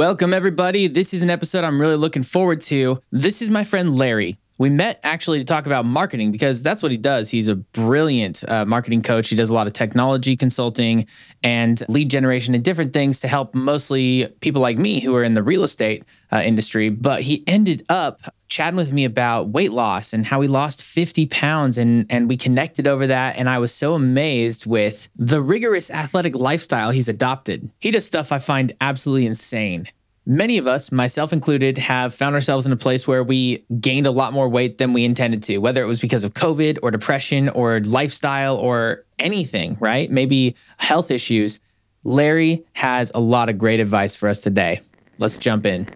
Welcome, everybody. This is an episode I'm really looking forward to. This is my friend Larry. We met actually to talk about marketing because that's what he does. He's a brilliant uh, marketing coach. He does a lot of technology consulting and lead generation and different things to help mostly people like me who are in the real estate uh, industry. But he ended up chatting with me about weight loss and how he lost 50 pounds and and we connected over that and I was so amazed with the rigorous athletic lifestyle he's adopted. He does stuff I find absolutely insane. Many of us, myself included, have found ourselves in a place where we gained a lot more weight than we intended to, whether it was because of COVID or depression or lifestyle or anything, right? Maybe health issues. Larry has a lot of great advice for us today. Let's jump in.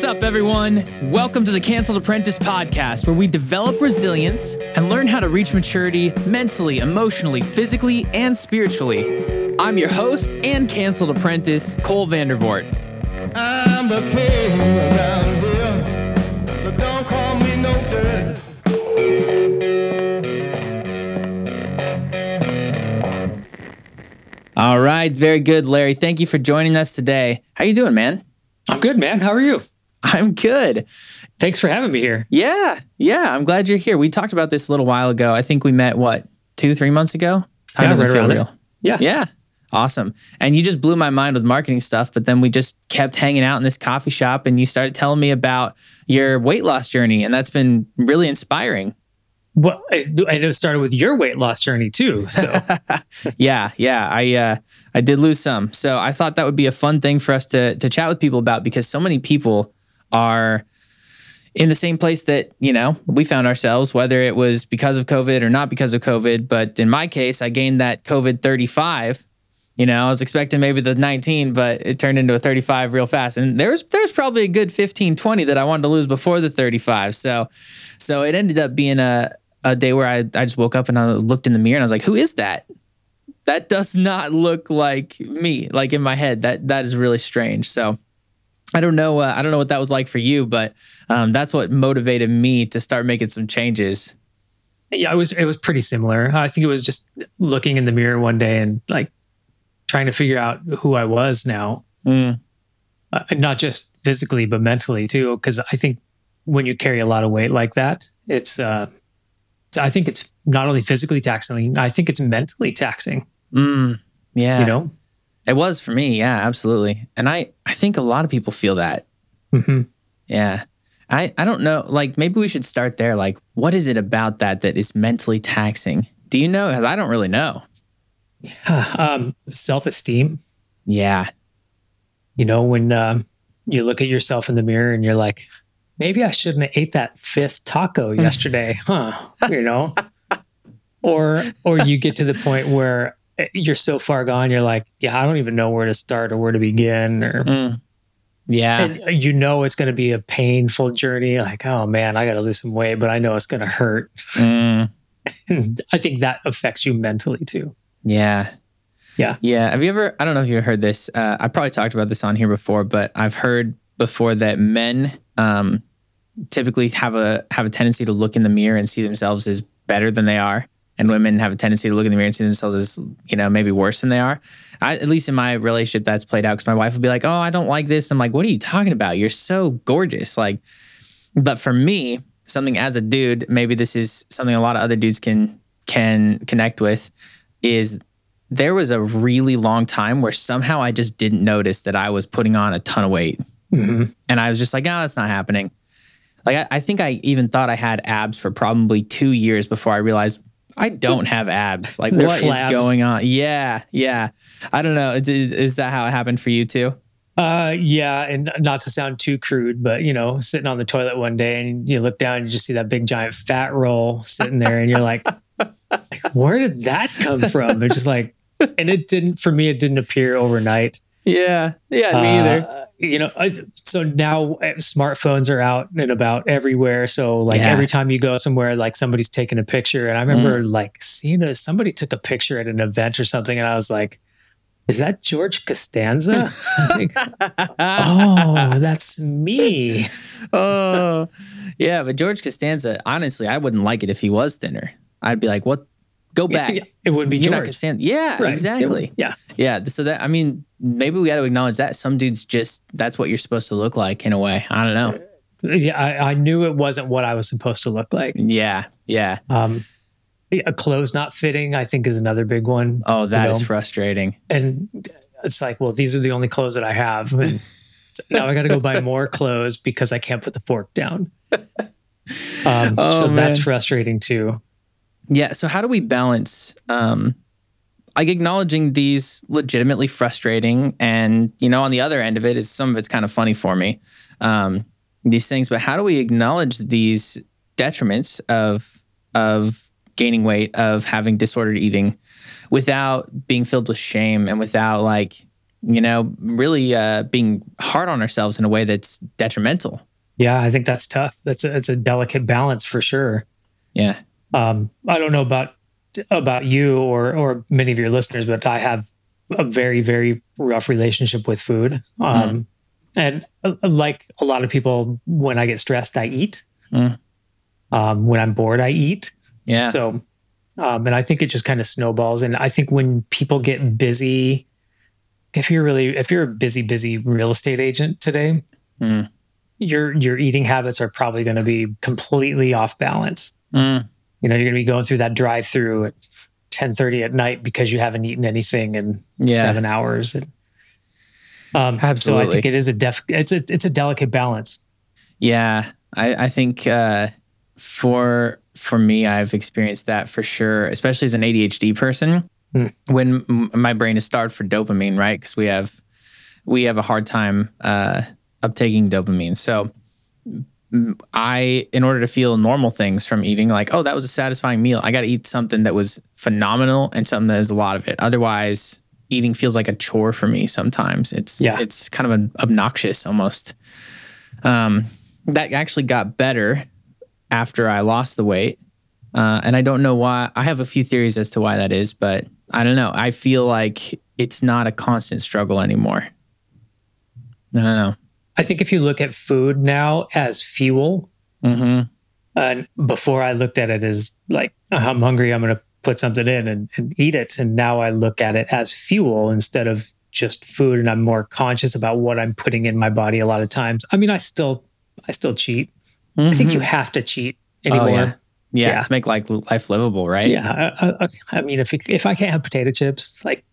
What's up, everyone? Welcome to the Canceled Apprentice podcast, where we develop resilience and learn how to reach maturity mentally, emotionally, physically, and spiritually. I'm your host and Canceled Apprentice, Cole Vandervoort. I'm the king around here, but don't call me no dirt. All right, very good, Larry. Thank you for joining us today. How you doing, man? I'm good, man. How are you? I'm good. Thanks for having me here. Yeah, yeah. I'm glad you're here. We talked about this a little while ago. I think we met what two, three months ago. How yeah, does right feel real? Yeah, yeah. Awesome. And you just blew my mind with marketing stuff. But then we just kept hanging out in this coffee shop, and you started telling me about your weight loss journey, and that's been really inspiring. Well, I, I started with your weight loss journey too. So yeah, yeah. I uh, I did lose some. So I thought that would be a fun thing for us to to chat with people about because so many people are in the same place that, you know, we found ourselves, whether it was because of COVID or not because of COVID. But in my case, I gained that COVID 35. You know, I was expecting maybe the 19, but it turned into a 35 real fast. And there's there's probably a good 15, 20 that I wanted to lose before the 35. So so it ended up being a a day where I, I just woke up and I looked in the mirror and I was like, who is that? That does not look like me, like in my head. That that is really strange. So I don't know. Uh, I don't know what that was like for you, but um, that's what motivated me to start making some changes. Yeah, it was it was pretty similar. I think it was just looking in the mirror one day and like trying to figure out who I was now, mm. uh, not just physically but mentally too. Because I think when you carry a lot of weight like that, it's uh, I think it's not only physically taxing. I think it's mentally taxing. Mm. Yeah, you know, it was for me. Yeah, absolutely. And I, I think a lot of people feel that. Mm-hmm. Yeah. I, I don't know. Like maybe we should start there. Like, what is it about that that is mentally taxing? Do you know? Because I don't really know. Yeah, um, self esteem. Yeah. You know, when um, you look at yourself in the mirror and you're like, maybe I shouldn't have ate that fifth taco yesterday, huh? You know, or or you get to the point where you're so far gone. You're like, yeah, I don't even know where to start or where to begin. Or mm. yeah, and you know it's going to be a painful journey. Like, oh man, I got to lose some weight, but I know it's going to hurt. Mm. and I think that affects you mentally too. Yeah. Yeah. Yeah. Have you ever, I don't know if you heard this. Uh, I probably talked about this on here before, but I've heard before that men um, typically have a have a tendency to look in the mirror and see themselves as better than they are and women have a tendency to look in the mirror and see themselves as you know maybe worse than they are. I, at least in my relationship, that's played out because my wife will be like, "Oh, I don't like this." I'm like, "What are you talking about? You're so gorgeous!" Like, but for me, something as a dude, maybe this is something a lot of other dudes can can connect with. Is there was a really long time where somehow I just didn't notice that I was putting on a ton of weight, mm-hmm. and I was just like, "Oh, that's not happening." Like I, I think I even thought I had abs for probably two years before I realized I don't have abs. Like, what flabs. is going on? Yeah, yeah. I don't know. Is, is that how it happened for you too? Uh, yeah, and not to sound too crude, but you know, sitting on the toilet one day and you look down, and you just see that big giant fat roll sitting there, and you're like, like where did that come from? It's just like, and it didn't for me. It didn't appear overnight. Yeah, yeah, me uh, either you know, so now uh, smartphones are out and about everywhere. So like yeah. every time you go somewhere, like somebody's taking a picture. And I remember mm. like seeing a, somebody took a picture at an event or something. And I was like, is that George Costanza? like, oh, that's me. oh, yeah. But George Costanza, honestly, I wouldn't like it if he was thinner. I'd be like, what? Go back. Yeah, it wouldn't be You're not gonna stand. Yeah, Right. Exactly. yeah. Yeah. So that I mean, maybe we got to acknowledge that some dudes just that's what you're supposed to look like in a way. I don't know. Yeah, I, I knew it wasn't what I was supposed to look like. Yeah. Yeah. Um, a clothes not fitting, I think, is another big one. Oh, that is know? frustrating. And it's like, well, these are the only clothes that I have, and now I got to go buy more clothes because I can't put the fork down. Um, Oh, so man. that's frustrating too. Yeah. So how do we balance um like acknowledging these legitimately frustrating and you know on the other end of it is some of it's kind of funny for me. Um these things, but how do we acknowledge these detriments of of gaining weight, of having disordered eating without being filled with shame and without like you know really uh being hard on ourselves in a way that's detrimental. Yeah, I think that's tough. That's a, it's a delicate balance for sure. Yeah. Um, I don't know about about you or or many of your listeners, but I have a very very rough relationship with food. Um, And uh, like a lot of people, when I get stressed, I eat. Mm. Um, when I'm bored, I eat. Yeah. So, um, and I think it just kind of snowballs. And I think when people get busy, if you're really if you're a busy busy real estate agent today, Mm. your your eating habits are probably going to be completely off balance Mm. You know you're going to be going through that drive through at 10:30 at night because you haven't eaten anything in Yeah. 7 hours and um so I think it is a def it's a it's a delicate balance Yeah, I, I think uh, for for me, I've experienced that for sure, especially as an ADHD person. Hmm. When m- my brain is starved for dopamine, right? Because we have we have a hard time uh, uptaking dopamine. So I, in order to feel normal things from eating, like oh, that was a satisfying meal, I got to eat something that was phenomenal and something that is a lot of it. Otherwise, eating feels like a chore for me. Sometimes it's Yeah. it's kind of an obnoxious almost. Um, that actually got better after I lost the weight. Uh, and I don't know why. I have a few theories as to why that is, but I don't know. I feel like it's not a constant struggle anymore. I don't know. I think if you look at food now as fuel Mm-hmm. and before i looked at it as like i'm hungry i'm going to put something in and, and eat it and now i look at it as fuel instead of just food and i'm more conscious about what i'm putting in my body a lot of times i mean i still i still cheat i think you have to cheat anymore Mm-hmm. yeah. yeah. Yeah. to make like life livable, right? Yeah, I, I, I mean, if if I can't have potato chips, like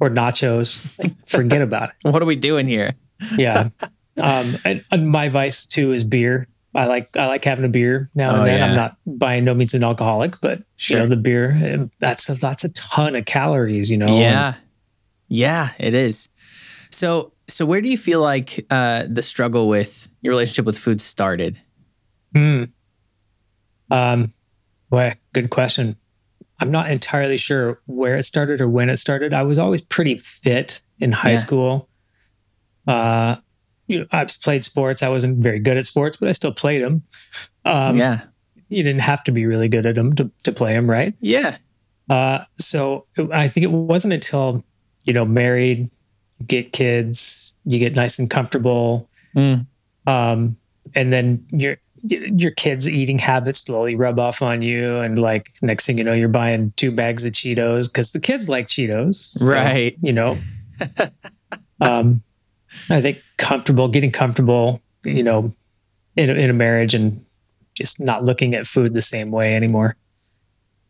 or nachos, like, forget about it. What are we doing here? Yeah, um, and, and my vice too is beer. I like I like having a beer now Oh, and then. yeah. I'm not by no means an alcoholic, but Sure. you know the beer eh, that's a, that's a ton of calories. You know, Yeah. Yeah, it is. So so where do you feel like uh, the struggle with your relationship with food started? Hmm. Um, well, good question. I'm not entirely sure where it started or when it started. I was always pretty fit in high Yeah. school. Uh, you know, I've played sports. I wasn't very good at sports, but I still played them. Um, yeah. You didn't have to be really good at them to, to play them, right? Yeah. Uh, so I think it wasn't until, you know, married, you get kids, you get nice and comfortable, Mm. um, and then your your kids' eating habits slowly rub off on you, and like next thing you know, you're buying two bags of Cheetos because the kids like Cheetos, So, Right. You know, um, I think comfortable, getting comfortable, you know, in a, in a marriage and just not looking at food the same way anymore.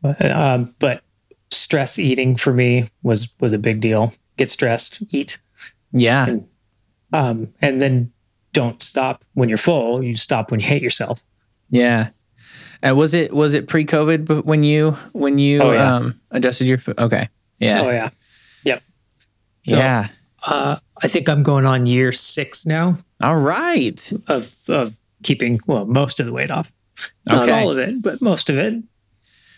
But, um, but stress eating for me was was a big deal. Get stressed, eat, Yeah. um, and then don't stop when you're full. You stop when you hate yourself. Yeah. Uh, was it was it pre COVID but when you when you Oh, yeah. um adjusted your food? Okay. Yeah. Oh yeah. Yep. So- yeah. Uh, I think I'm going on year six now All right. of of keeping well most of the weight off. Not Okay. all of it, but most of it.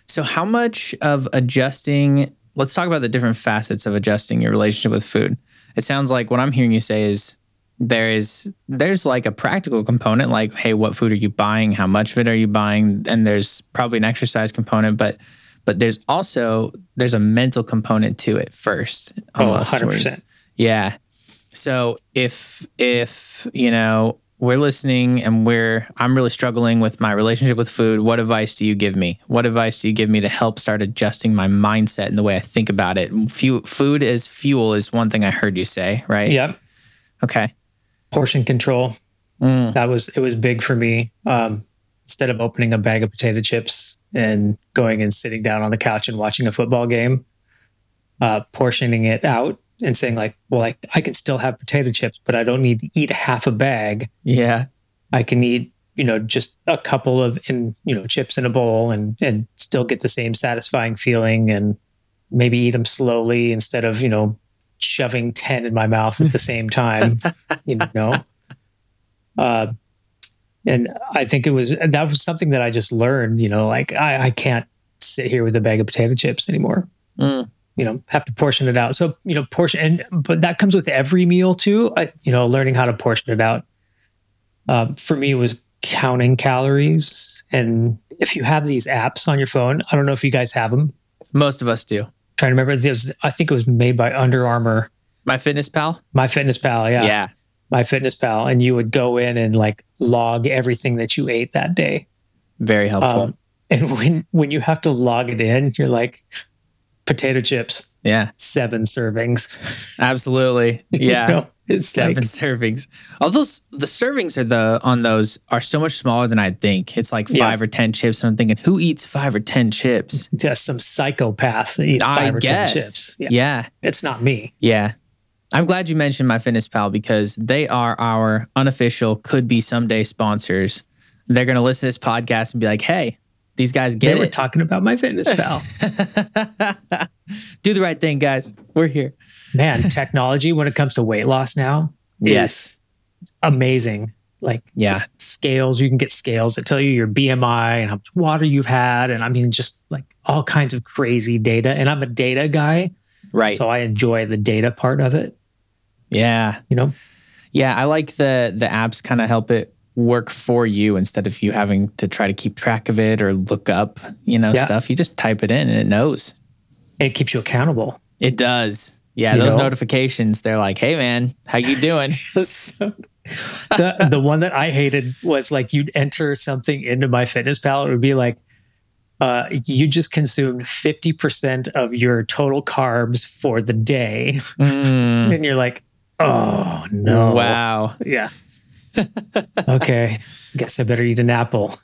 So how much of adjusting let's talk about the different facets of adjusting your relationship with food. It sounds like what I'm hearing you say is there is there's like a practical component like hey what food are you buying how much of it are you buying and there's probably an exercise component but but there's also there's a mental component to it first Oh, almost, 100 where- percent. Yeah. So if if you know we're listening and we're I'm really struggling with my relationship with food. What advice do you give me? What advice do you give me to help start adjusting my mindset and the way I think about it? Fu- food as fuel is one thing I heard you say, right? Yep. Okay. Portion control. Mm. That was it was big for me. Um, instead of opening a bag of potato chips and going and sitting down on the couch and watching a football game, uh, portioning it out and saying like, well, I, I can still have potato chips, but I don't need to eat half a bag. Yeah. I can eat, you know, just a couple of in, you know, chips in a bowl and and still get the same satisfying feeling and maybe eat them slowly instead of, you know, shoving 10 in my mouth at the same time, you know. Uh and I think it was that was something that I just learned, you know, like I, I can't sit here with a bag of potato chips anymore. Mm. You know, have to portion it out. So, you know, portion and but that comes with every meal too. I you know, learning how to portion it out um, for me was counting calories. And if you have these apps on your phone, I don't know if you guys have them. Most of us do. trying to remember, it was, I think it was made by Under Armour, My fitness pal? My Fitness Pal. Yeah, Yeah. My Fitness Pal. And you would go in and like log everything that you ate that day. Very helpful. Um, and when when you have to log it in, you're like potato chips, yeah. seven servings. Absolutely. Yeah. You know, it's Seven like, servings. Although the servings are the on those are so much smaller than I'd think. It's like Yeah. five or ten chips, and I'm thinking, who eats five or ten chips? just some psychopath that eats I five or guess. ten chips. Yeah, yeah. It's not me. Yeah. I'm glad you mentioned my fitness pal because they are our unofficial could be someday sponsors. They're going to listen to this podcast and be like, "Hey, these guys They get were it. talking about my fitness pal. Do the right thing, guys. We're here." Man, technology when it comes to weight loss now Yes. is amazing. Like Yeah. scales, you can get scales that tell you your BMI and how much water you've had. And I mean, just like all kinds of crazy data. And I'm a data guy. Right. So I enjoy the data part of it, yeah. you know? Yeah, I like the the apps kind of help it work for you instead of you having to try to keep track of it or look up, you know, Yeah. stuff. You just type it in and it knows. And it keeps you accountable. It does. Yeah, You those know? notifications, they're like, "Hey man, how you doing?" So, the the one that I hated was like you'd enter something into my fitness pal. It would be like uh, you just consumed 50% of your total carbs for the day. Mm, And you're like, oh no. Wow. Yeah. Okay. Guess I better eat an apple.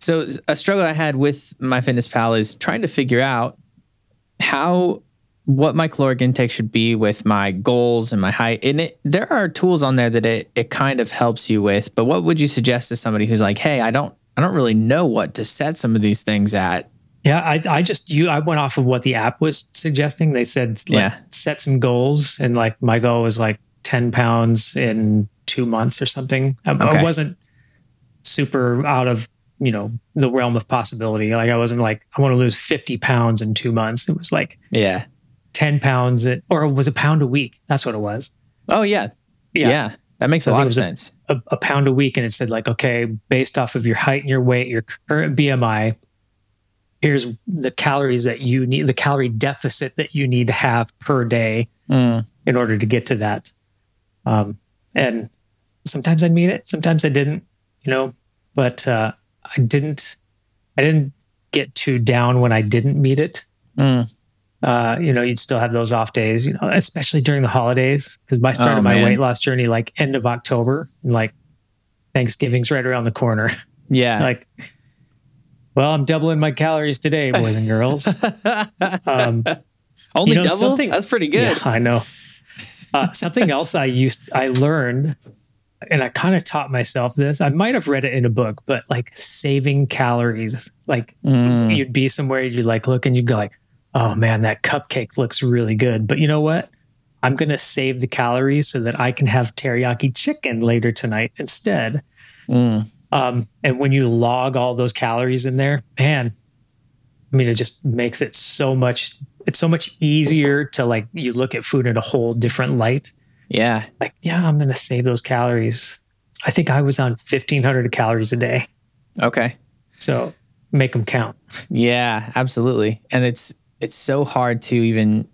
So a struggle I had with my fitness pal is trying to figure out how what my caloric intake should be with my goals and my height. And it, there are tools on there that it, it kind of helps you with. But what would you suggest to somebody who's like, hey, I don't I don't really know what to set some of these things at. Yeah, I, I just you I went off of what the app was suggesting. They said like, Yeah. set some goals, and like my goal was like ten pounds in two months or something. I, I wasn't super out of you know the realm of possibility. Like I wasn't like I want to lose fifty pounds in two months. It was like Yeah. ten pounds, at, or it was a pound a week. That's what it was. Oh yeah. Yeah. That makes a lot of it was a- sense. a, a pound a week and it said like okay based off of your height and your weight your current bmi here's the calories that you need the calorie deficit that you need to have per day Mm. in order to get to that um, and sometimes i'd meet it sometimes i didn't you know but uh, i didn't i didn't get too down when i didn't meet it Mm. uh, you know, you'd still have those off days, you know, especially during the holidays. Because I started Oh, my weight loss journey like end of October, and like Thanksgiving's right around the corner. Yeah. like, well, I'm doubling my calories today, boys and girls. Um, Only you know, double? That's pretty good. yeah, I know. Uh, something else I used, I learned, and I kind of taught myself this. I might have read it in a book, but like saving calories, like Mm. you'd be somewhere, you'd like look and you'd go like, oh man, that cupcake looks really good. But you know what? I'm going to save the calories so that I can have teriyaki chicken later tonight instead. Mm. Um, and when you log all those calories in there, man, I mean, it just makes it so much, it's so much easier to like, you look at food in a whole different light. Yeah. Like, yeah, I'm going to save those calories. I think I was on 1500 calories a day. Okay. So make them count. Yeah, absolutely. And it's it's so hard to even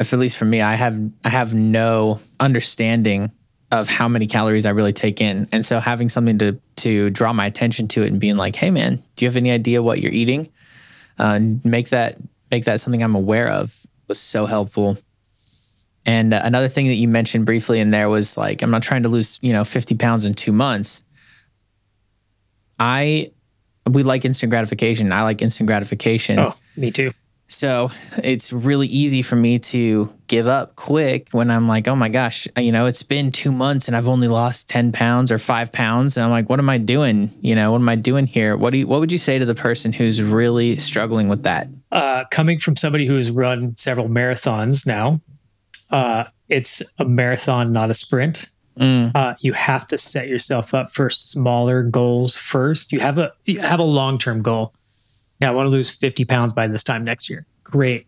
if at least for me, I have I have no understanding of how many calories I really take in. And so having something to to draw my attention to it and being like, "Hey man, do you have any idea what you're eating?" Uh, and make that make that something I'm aware of was so helpful. And uh, another thing that you mentioned briefly in there was like, I'm not trying to lose, you know, 50 pounds in two months. I, we like instant gratification. I like instant gratification. Oh, me too. So it's really easy for me to give up quick when I'm like, oh my gosh, you know, it's been two months and I've only lost 10 pounds or five pounds. And I'm like, what am I doing? You know, what am I doing here? What do you, what would you say to the person who's really struggling with that? Uh, coming from somebody who's run several marathons now, uh, it's a marathon, not a sprint. Mm. Uh, you have to set yourself up for smaller goals first. You have a you have a long term goal. Yeah, I want to lose 50 pounds by this time next year. Great.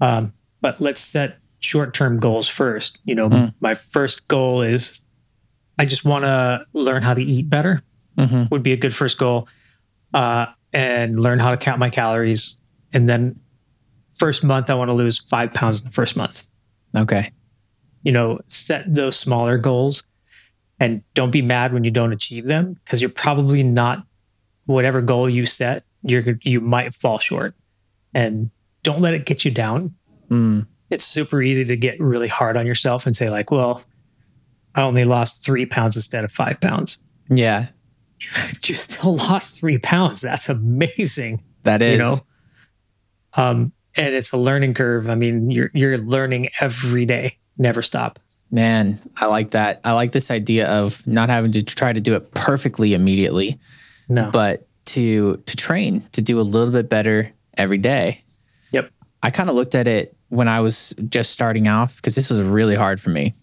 Um, but let's set short term goals first. You know, Mm. my first goal is I just want to learn how to eat better, hmm would be a good first goal. Uh, and learn how to count my calories. And then first month, I want to lose five pounds in the first month. Okay. You know, set those smaller goals and don't be mad when you don't achieve them because you're probably not whatever goal you set you're you might fall short. And don't let it get you down. Mm. it's super easy to get really hard on yourself and say like well i only lost three pounds instead of five pounds. Yeah, you still lost three pounds. That's amazing. That is. you know? Um and it's a learning curve i mean you're you're learning every day never stop Man, I like that. I like this idea of not having to try to do it perfectly immediately, no but to to train to do a little bit better every day. Yep. I kind of looked at it when I was just starting off because this was really hard for me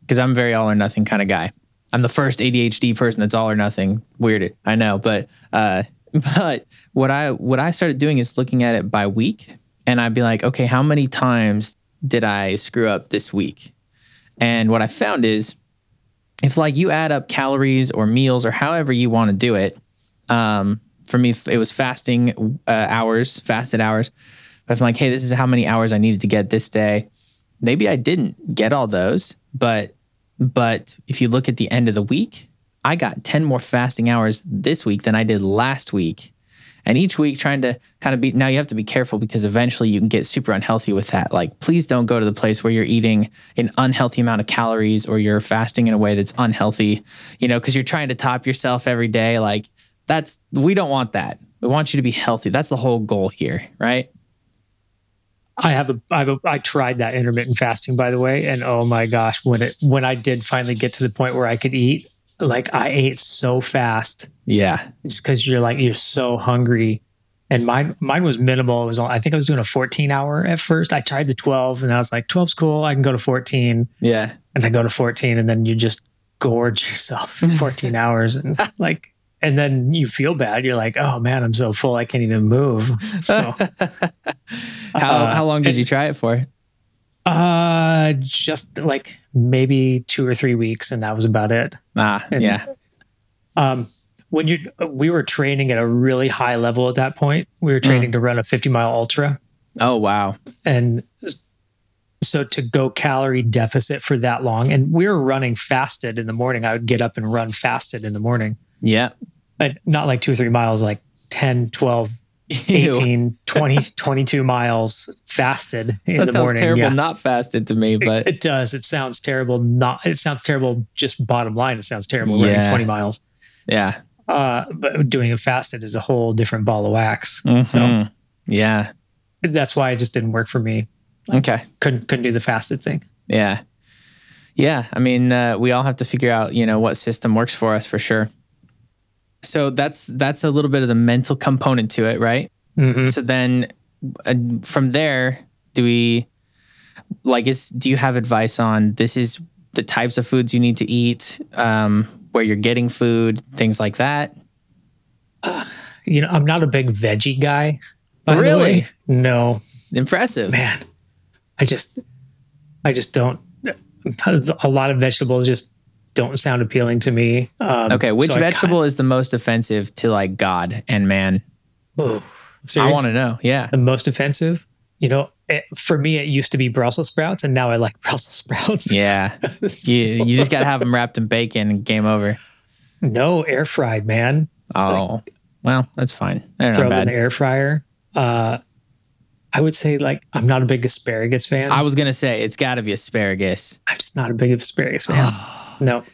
because I'm a very all or nothing kind of guy. I'm the first ADHD person that's all or nothing. Weird, I know, but uh, but what I what I started doing is looking at it by week, and I'd be like, okay, how many times did I screw up this week? And what I found is, if like you add up calories or meals or however you want to do it, um, for me it was fasting uh, hours, fasted hours. But if I'm like, hey, this is how many hours I needed to get this day. Maybe I didn't get all those, but but if you look at the end of the week, I got 10 more fasting hours this week than I did last week. And each week trying to kind of be now you have to be careful because eventually you can get super unhealthy with that. Like please don't go to the place where you're eating an unhealthy amount of calories or you're fasting in a way that's unhealthy, you know, because you're trying to top yourself every day. Like that's we don't want that. We want you to be healthy. That's the whole goal here, right? I have a, I have a, I tried that intermittent fasting, by the way, and oh my gosh, when it, when I did finally get to the point where I could eat, like I ate so fast, Yeah. just because you're like you're so hungry, and mine, mine was minimal. It was, I think I was doing a 14 hour at first. I tried the 12, and I was like, 12's cool. I can go to 14, Yeah. and I go to 14, and then you just gorge yourself for 14 hours, and like. And then you feel bad. You're like, oh man, I'm so full. I can't even move. So, How Uh, how long did it- you try it for? Uh, just like maybe two or three weeks, and that was about it. Ah, And- yeah. Um, when you we were training at a really high level at that point, we were training to run a 50 mile ultra, Oh wow. and so to go calorie deficit for that long, and we were running fasted in the morning. I would get up and run fasted in the morning, Yeah. but not like two or three miles, like 10, 12, Ew. 18, 20, 22 miles fasted in That the sounds morning. terrible. Yeah. Not fasted to me, but it does. It sounds terrible. Not. It sounds terrible. Just bottom line, it sounds terrible. Yeah. Running twenty miles. yeah. Uh, but doing it fasted is a whole different ball of wax. So Mhm. yeah. that's why it just didn't work for me. Okay. Couldn't couldn't do the fasted thing. Yeah. Yeah. I mean, uh, we all have to figure out, you know, what system works for us for sure. So that's that's a little bit of the mental component to it, right? Mhm. So then uh, from there, do we like is do you have advice on this is the types of foods you need to eat, um, where you're getting food, things like that? You know, I'm not a big veggie guy. Really? No, Impressive. man. I just, I just don't. A lot of vegetables just don't sound appealing to me. Um, Okay, which so vegetable is the most offensive to like God and man? kind- I want to know. Yeah. the most offensive. You know, it, for me, it used to be Brussels sprouts, and now I like Brussels sprouts. Yeah. you, you just got to have them wrapped in bacon and game over. No air fried, man. Oh, well, that's fine. They're Throw them in the air fryer. Uh, I would say like I'm not a big asparagus fan. I was going to say it's got to be asparagus. I'm just not a big asparagus fan. no.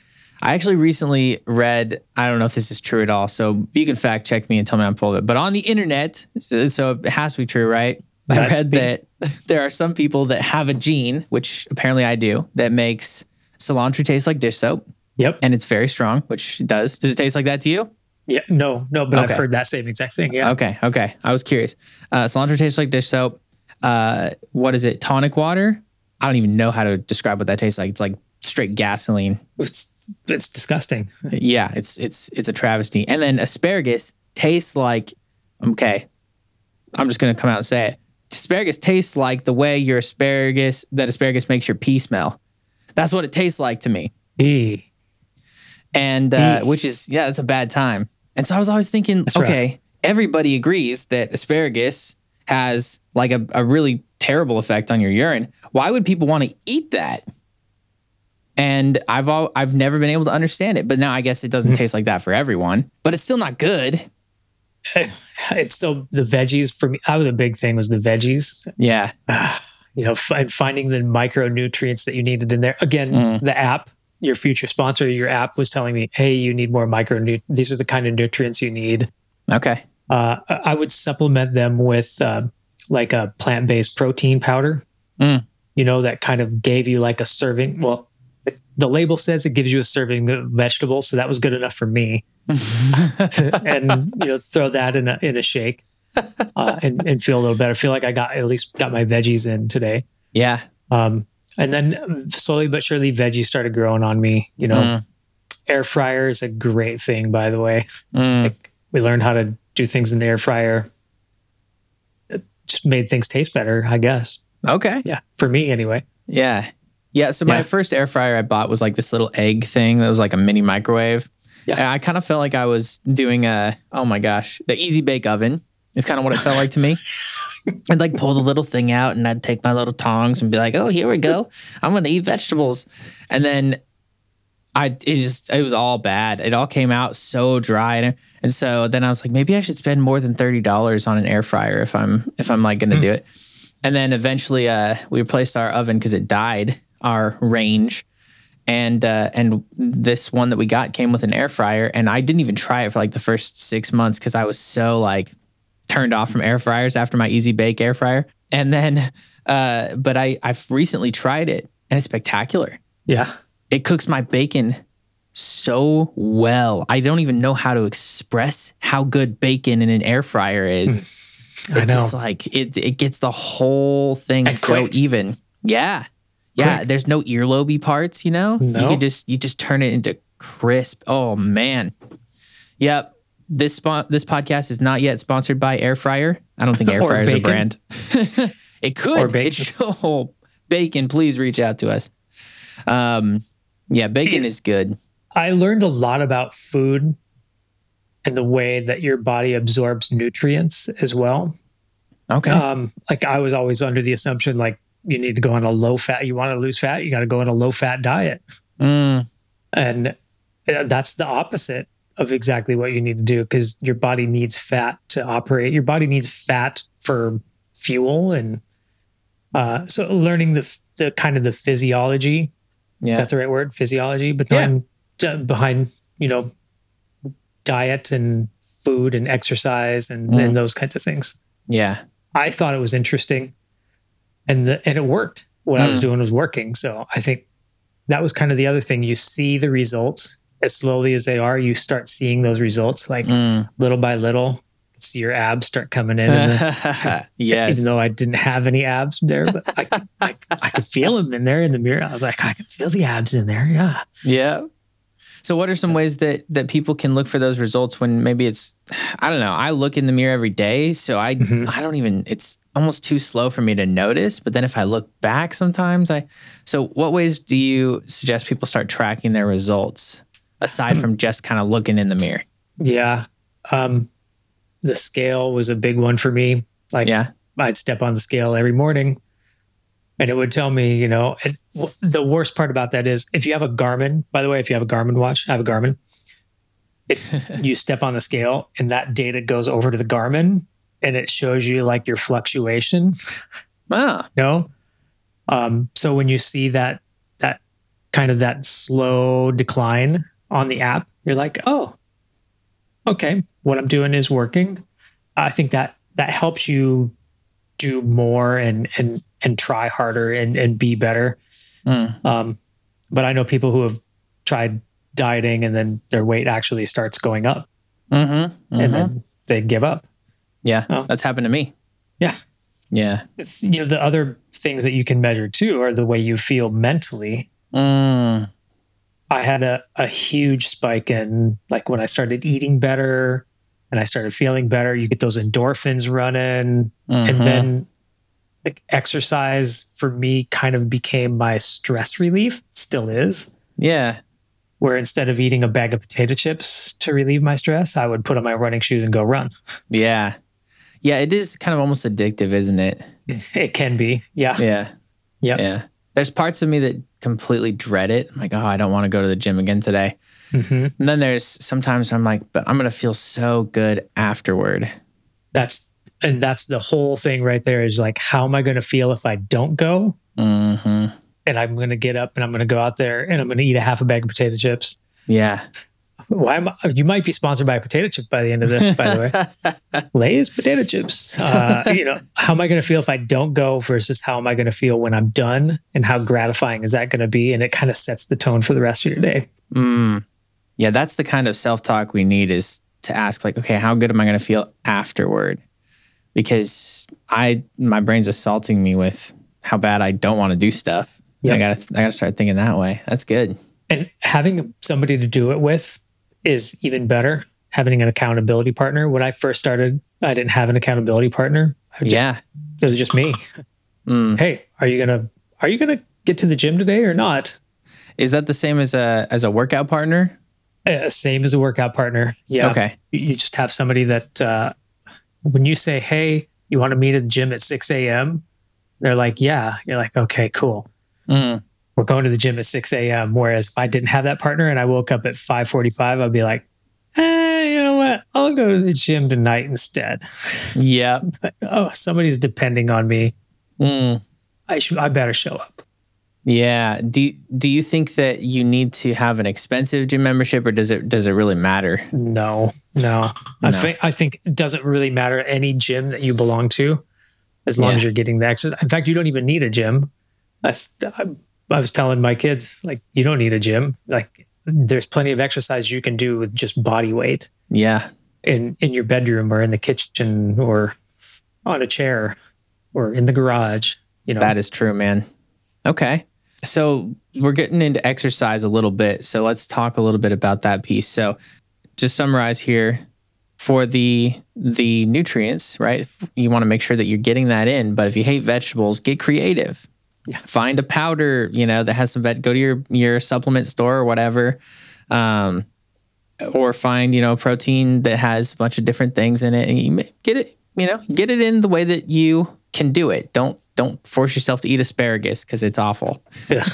I actually recently read, I don't know if this is true at all, so you can fact check me and tell me I'm full of it. But on the internet, so it has to be true, right? I That's read be- that there are some people that have a gene, which apparently I do, that makes cilantro taste like dish soap, Yep. and it's very strong, which it does. Does it taste like that to you? Yeah. No. No. But Okay. I've heard that same exact thing. Yeah. Okay, okay. I was curious. Uh, cilantro tastes like dish soap. Uh, what is it? Tonic water? I don't even know how to describe what that tastes like. It's like straight gasoline. It's it's disgusting. Yeah, it's it's it's a travesty. And then asparagus tastes like okay. I'm just gonna come out and say it. Asparagus tastes like the way your asparagus that asparagus makes your pee smell. That's what it tastes like to me. Eee. And uh, which is yeah, that's a bad time. And so I was always thinking, rough. okay, everybody agrees that asparagus has like a, a really terrible effect on your urine. Why would people want to eat that? And I've all, I've never been able to understand it, but now I guess it doesn't taste like that for everyone. But it's still not good. It's still the veggies for me. I was a big thing was the veggies. Yeah, You know, f- finding the micronutrients that you needed in there. Again, Mm. the app, your future sponsor, your app was telling me, "Hey, you need more micro. These are the kind of nutrients you need." okay, Uh, I would supplement them with uh, like a plant-based protein powder. Mm. You know, that kind of gave you like a serving. Well, the label says it gives you a serving of vegetables, so that was good enough for me. and you know, throw that in a in a shake uh, and and feel a little better. Feel like I got at least got my veggies in today. yeah, Um, and then slowly but surely, veggies started growing on me. You know, Mm. air fryer is a great thing, by the way Mm. we learned how to do things in the air fryer. It just made things taste better, I guess. okay, Yeah, for me anyway. yeah, yeah. So my first air fryer I bought was like this little egg thing that was like a mini microwave. Yeah. And I kind of felt like I was doing a, oh my gosh, the easy bake oven is kind of what it felt like to me. I'd like pull the little thing out and I'd take my little tongs and be like, oh, here we go. I'm going to eat vegetables. And then I, it just, it was all bad. It all came out so dry. And, and so then I was like, maybe I should spend more than $30 on an air fryer if I'm, if I'm like going to do it. And then eventually uh, we replaced our oven because it died, our range and uh, and this one that we got came with an air fryer, and I didn't even try it for like the first six months because I was so like turned off from air fryers after my Easy Bake air fryer. And then, uh, but I I've recently tried it, and it's spectacular. Yeah. It cooks my bacon so well. I don't even know how to express how good bacon in an air fryer is. It's I know. just like it it gets the whole thing And so quick. even. Yeah. Yeah. Quick. There's no earloby parts, you know? You No. can just you just turn it into crisp. Oh man. Yep. This spot this podcast is not yet sponsored by Air Fryer. I don't think Air Fryer is a brand. it could. Or bacon. It should. Oh, bacon, please reach out to us. Um yeah, bacon is good. I learned a lot about food and the way that your body absorbs nutrients as well. Okay. Um, like I was always under the assumption like you need to go on a low fat, you want to lose fat, you got to go on a low fat diet. Mm, And that's the opposite of exactly what you need to do because your body needs fat to operate. Your body needs fat for fuel. And uh, so learning the, the kind of the physiology, is that the right word? Physiology but behind, uh, behind, you know, diet and food and exercise and, Mm. and those kinds of things. Yeah. I thought it was interesting, and the, and it worked. What I was Mm. doing was working. So I think that was kind of the other thing. You see the results as slowly as they are. You start seeing those results, like Mm. little by little. See your abs start coming in, and the, yes. even though I didn't have any abs there, but I, could- I I could feel them in there in the mirror. I was like, I can feel the abs in there. Yeah. Yeah. So what are some ways that that people can look for those results when maybe it's I don't know. I look in the mirror every day, so I Mhm. I don't even it's almost too slow for me to notice, but then if I look back sometimes I So what ways do you suggest people start tracking their results aside from just kind of looking in the mirror? Yeah. Um, the scale was a big one for me. Like Yeah. I'd step on the scale every morning and it would tell me, you know, it, the worst part about that is if you have a Garmin, by the way, if you have a Garmin watch, I have a Garmin, it, you step on the scale and that data goes over to the Garmin and it shows you like your fluctuation. Ah. No. Um, so when you see that, that kind of that slow decline on the app, you're like, oh, okay, what I'm doing is working. I think that that helps you do more and and and try harder and and be better. Mm. Um, but I know people who have tried dieting and then their weight actually starts going up, mm-hmm, mm-hmm. and then they give up. Yeah, oh. that's happened to me. Yeah, yeah. It's you know the other things that you can measure too are the way you feel mentally. Mm. I had a, a huge spike in like when I started eating better and I started feeling better. You get those endorphins running, mm-hmm. and then like exercise for me kind of became my stress relief. Still is. Yeah. Where instead of eating a bag of potato chips to relieve my stress, I would put on my running shoes and go run. Yeah. Yeah, it is kind of almost addictive, isn't it? It can be. Yeah. Yeah. Yep. Yeah. There's parts of me that completely dread it. I'm like, oh, I don't want to go to the gym again today. Mm-hmm. And then there's sometimes I'm like, but I'm going to feel so good afterward. That's, and that's the whole thing right there is like, how am I going to feel if I don't go? Mm-hmm. And I'm going to get up and I'm going to go out there and I'm going to eat a half a bag of potato chips. Yeah. Why am I, you might be sponsored by a potato chip by the end of this, by the way. Lay's potato chips. Uh, you know, how am I going to feel if I don't go versus how am I going to feel when I'm done and how gratifying is that going to be? And it kind of sets the tone for the rest of your day. Mm. Yeah, that's the kind of self talk we need is to ask, like, okay, how good am I going to feel afterward? Because I, my brain's assaulting me with how bad I don't want to do stuff. Yep. I gotta, I gotta start thinking that way. That's good. And having somebody to do it with is even better having an accountability partner. When I first started, I didn't have an accountability partner. Just, yeah. It was just me. Mm. Hey, are you gonna are you gonna get to the gym today or not? Is that the same as a as a workout partner? Uh, same as a workout partner. Yeah. Okay. You just have somebody that uh, when you say, "Hey, you want to meet at the gym at six a.m.," they're like, "Yeah." You're like, "Okay, cool." Mm we're going to the gym at 6 a.m. Whereas if I didn't have that partner and I woke up at 5:45, I'd be like, hey, you know what? I'll go to the gym tonight instead. Yeah. oh, somebody's depending on me. Mm. I should. I better show up. Yeah. Do Do you think that you need to have an expensive gym membership, or does it Does it really matter? No, no. I think I think it doesn't really matter any gym that you belong to, as long yeah. as you're getting the exercise. In fact, you don't even need a gym. That's I was telling my kids, like, you don't need a gym. Like, there's plenty of exercise you can do with just body weight. Yeah. In in your bedroom or in the kitchen or on a chair or in the garage. You know. That is true, man. Okay. So we're getting into exercise a little bit. So let's talk a little bit about that piece. So just summarize here for the the nutrients, right? You want to make sure that you're getting that in, but if you hate vegetables, get creative yeah. find a powder, you know, that has some vet, go to your, your supplement store or whatever. Um, or find, you know, protein that has a bunch of different things in it and you get it, you know, get it in the way that you can do it. Don't, don't force yourself to eat asparagus because it's awful. Yeah.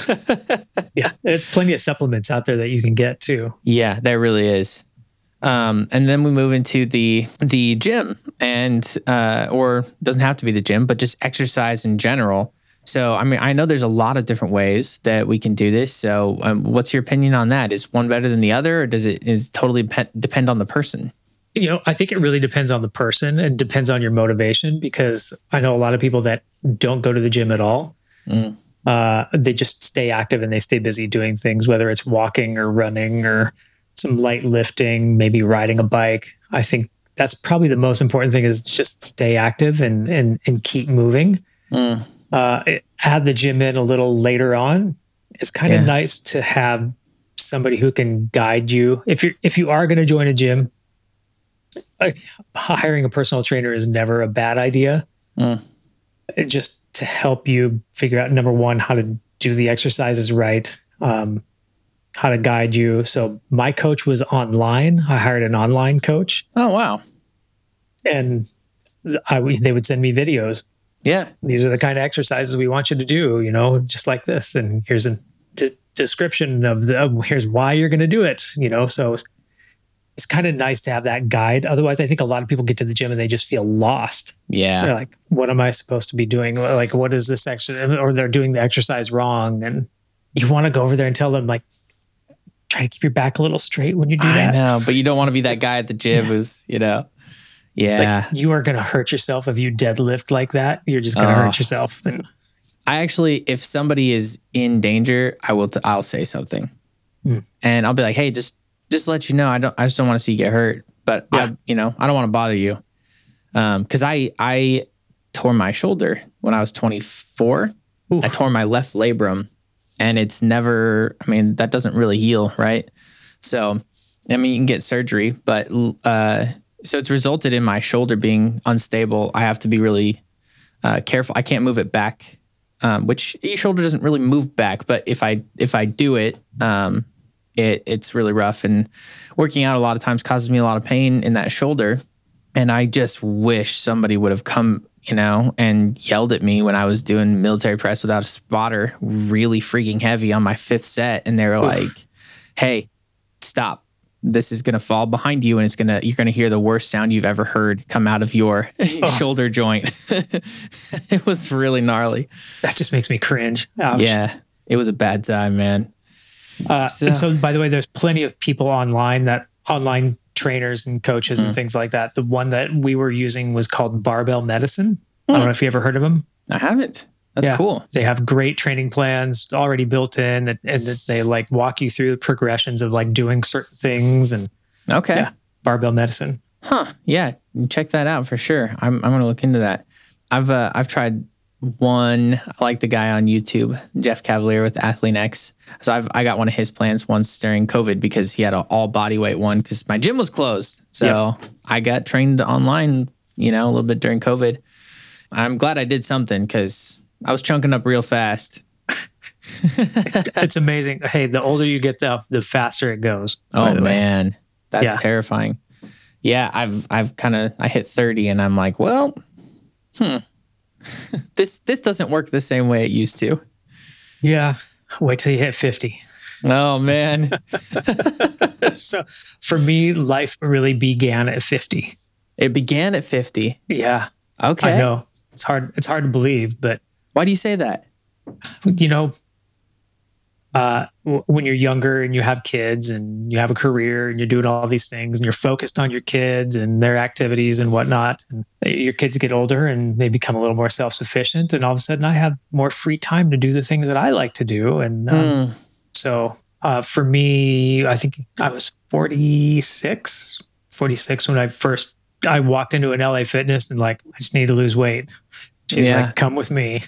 yeah. There's plenty of supplements out there that you can get too. Yeah, there really is. Um, and then we move into the the gym and uh, or doesn't have to be the gym, but just exercise in general. So, I mean, I know there's a lot of different ways that we can do this. So, um, what's your opinion on that? Is one better than the other, or does it is totally pe- depend on the person? You know, I think it really depends on the person and depends on your motivation. Because I know a lot of people that don't go to the gym at all. Mm. Uh, they just stay active and they stay busy doing things, whether it's walking or running or some light lifting, maybe riding a bike. I think that's probably the most important thing is just stay active and and and keep moving. Mm uh, add the gym in a little later on. It's kind of yeah. nice to have somebody who can guide you. If you're if you are going to join a gym, uh, hiring a personal trainer is never a bad idea. Mm. Just to help you figure out number one how to do the exercises right, um, how to guide you. So my coach was online. I hired an online coach. Oh wow! And I, they would send me videos Yeah. these are the kind of exercises we want you to do, you know, just like this. And here's a d- description of the, of here's why you're going to do it, you know. So it's, it's kind of nice to have that guide. Otherwise, I think a lot of people get to the gym and they just feel lost. Yeah. They're like, what am I supposed to be doing? Like, what is this exercise? Or they're doing the exercise wrong. And you want to go over there and tell them, like, try to keep your back a little straight when you do I that. know, but you don't want to be that guy at the gym who's, you know. Yeah. Like, you are going to hurt yourself if you deadlift like that. You're just going to Oh. hurt yourself. And I actually, if somebody is in danger, I will. T- I'll say something, Hmm. and I'll be like, "Hey, just just let you know, I don't. I just don't want to see you get hurt. But Yeah. I, you know, I don't want to bother you, um, because I I tore my shoulder when I was 24. Oof. I tore my left labrum, and it's never. I mean, that doesn't really heal, right? So, I mean, you can get surgery, but uh, so it's resulted in my shoulder being unstable. I have to be really uh, careful. I can't move it back, um, which your shoulder doesn't really move back. But if I if I do it, um, it it's really rough. And working out a lot of times causes me a lot of pain in that shoulder. And I just wish somebody would have come, you know, and yelled at me when I was doing military press without a spotter, really freaking heavy on my fifth set, and they were like, "Hey, stop." This is gonna fall behind you, and it's gonna you're gonna hear the worst sound you've ever heard come out of your shoulder joint. it was really gnarly. that just makes me cringe. Ouch. Yeah, it was a bad time, man. Uh, So- so, by the way, there's plenty of people online that online trainers and coaches Mm. and things like that. The one that we were using was called Barbell Medicine. I don't know if you ever heard of them. I haven't. That's Yeah. cool. They have great training plans already built in, and, and that they like walk you through the progressions of like doing certain things and Okay. Yeah. barbell medicine. Huh. Yeah. Check that out for sure. I'm I'm gonna look into that. I've uh, I've tried one. I like the guy on YouTube, Jeff Cavaliere with ATHLEAN-X. So I've I got one of his plans once during COVID because he had an all body weight one because my gym was closed. So I got trained online, you know, a little bit during COVID. I'm glad I did something because I was chunking up real fast. it's amazing. Hey, the older you get, the the faster it goes. Oh way. man, that's Yeah. terrifying. Yeah, I've I've kind of I hit 30 and I'm like, well, hmm. this this doesn't work the same way it used to. Yeah. Wait till you hit 50. Oh man. so for me, life really began at 50. it began at 50. Yeah. Okay. I know. It's hard it's hard to believe, but Why do you say that? you know, uh, w- when you're younger and you have kids and you have a career and you're doing all these things and you're focused on your kids and their activities and whatnot, and your kids get older and they become a little more self sufficient, and all of a sudden I have more free time to do the things that I like to do, and um, Mm, so uh, for me, I think I was 46, 46 when I first I walked into an LA Fitness and like I just need to lose weight. She's Yeah. like, "Come with me."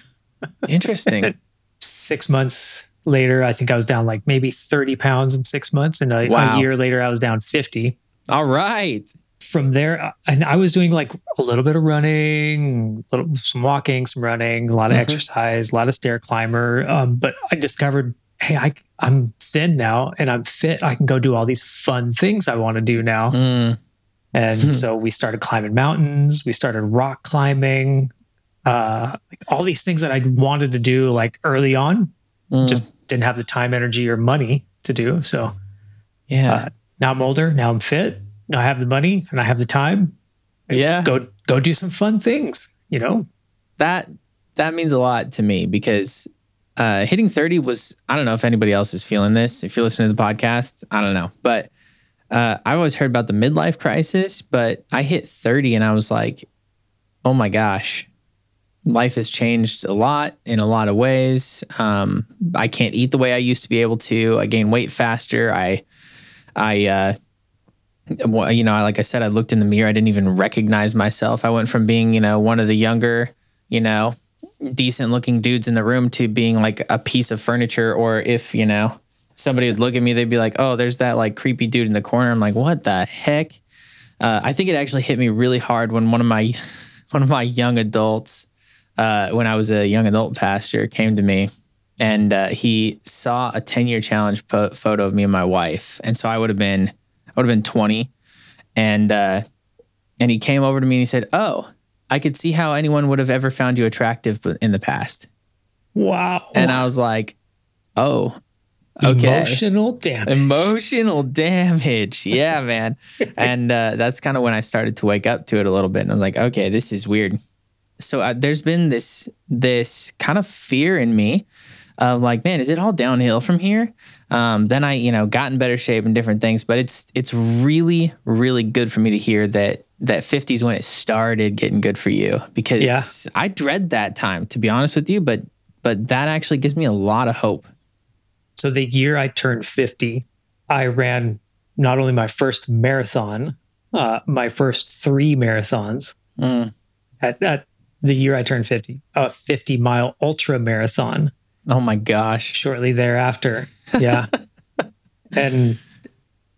Interesting. six months later, I think I was down like maybe 30 pounds in six months. And a, Wow. a year later, I was down 50. All right. From there, and I was doing like a little bit of running, a little, some walking, some running, a lot of Mhm. exercise, a lot of stair climber. Um, but I discovered, hey, I, I'm thin now and I'm fit. I can go do all these fun things I want to do now. Mm, And Hmm. so we started climbing mountains. We started rock climbing. Uh, like all these things that I wanted to do like early on, mm, just didn't have the time, energy, or money to do. So yeah. uh, now I'm older. Now I'm fit. Now I have the money and I have the time. yeah. Go go do some fun things. You know. that that means a lot to me because uh, hitting 30 was I don't know if anybody else is feeling this. If you're listening to the podcast, I don't know. But uh, I've always heard about the midlife crisis, but I hit 30 and I was like, oh my gosh, life has changed a lot in a lot of ways. Um, I can't eat the way I used to be able to. I gain weight faster. I I uh, you know, like I said, I looked in the mirror. I didn't even recognize myself. I went from being, you know, one of the younger, you know, decent looking dudes in the room to being like a piece of furniture. Or if, you know, somebody would look at me, they'd be like, oh, there's that like creepy dude in the corner. I'm like, what the heck? Uh, I think it actually hit me really hard when one of my, one of my young adults, uh, when I was a young adult pastor, came to me and uh, he saw a 10 year challenge po- photo of me and my wife. And so I would have been, I would have been 20. And, uh, and he came over to me and he said, Oh, I could see how anyone would have ever found you attractive in the past. Wow. And I was like, oh, okay. Emotional damage. Emotional damage. Yeah, man. and uh, that's kind of when I started to wake up to it a little bit. And I was like, okay, this is weird. So uh, there's been this this kind of fear in me of like, man, is it all downhill from here? Um, then I, you know, got in better shape and different things. But it's it's really really good for me to hear that that 50 is when it started getting good for you because Yeah. I dread that time to be honest with you. But but that actually gives me a lot of hope. So the year I turned 50, I ran not only my first marathon, uh, my first three marathons Mm. at, at the year I turned 50, a 50 mile ultra marathon Oh my gosh. shortly thereafter. Yeah. and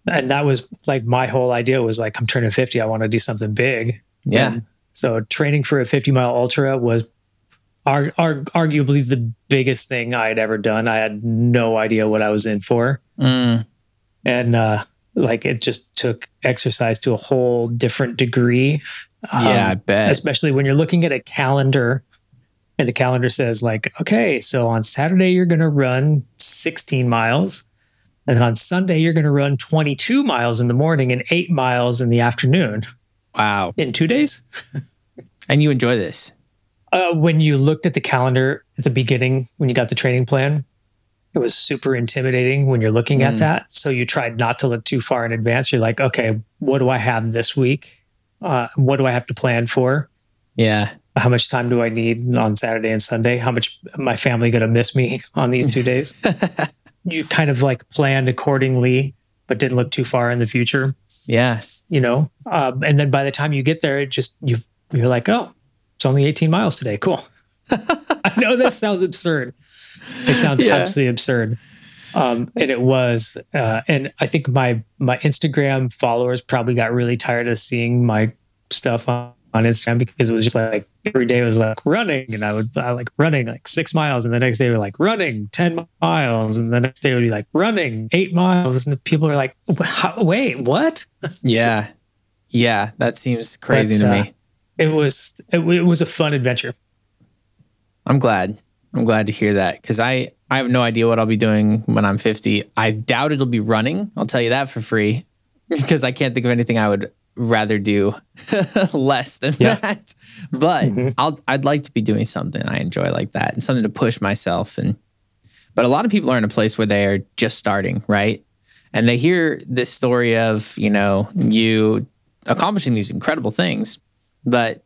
and that was like my whole idea was like I'm turning 50, I want to do something big. Yeah. And so training for a 50 mile ultra was ar- ar- arguably the biggest thing I had ever done. I had no idea what I was in for. Mm. And uh like it just took exercise to a whole different degree. Yeah, I Um, bet. especially when you're looking at a calendar and the calendar says like okay so on saturday you're going to run 16 miles and then on sunday you're going to run 22 miles in the morning and 8 miles in the afternoon Wow. in two days And you enjoy this. uh, when you looked at the calendar at the beginning when you got the training plan it was super intimidating when you're looking at Mm. that so you tried not to look too far in advance you're like okay what do i have this week uh, what do i have to plan for Yeah. how much time do I need on Saturday and Sunday? How much my family going to miss me on these two days? you kind of like planned accordingly, but didn't look too far in the future, Yeah. you know? Um, and then by the time you get there, it just, you you're like, oh, it's only 18 miles today. Cool. I know that sounds absurd. It sounds Yeah. absolutely absurd. Um, and it was, uh, and I think my my Instagram followers probably got really tired of seeing my stuff on, on Instagram because it was just like every day was like running, and I would I like running like six miles, and the next day we're like running ten miles, and the next day would be like running eight miles, and people are like, "How- wait, what? Yeah. Yeah. That seems crazy But, to uh, me. It was it, it was a fun adventure. I'm glad. I'm glad to hear that because I, I have no idea what I'll be doing when I'm 50. I doubt it'll be running. I'll tell you that for free because I can't think of anything I would rather do less than Yeah. that. But Mhm. I'll, I'd like to be doing something I enjoy like that and something to push myself. And, but a lot of people are in a place where they are just starting, right? And they hear this story of, you know, you accomplishing these incredible things, but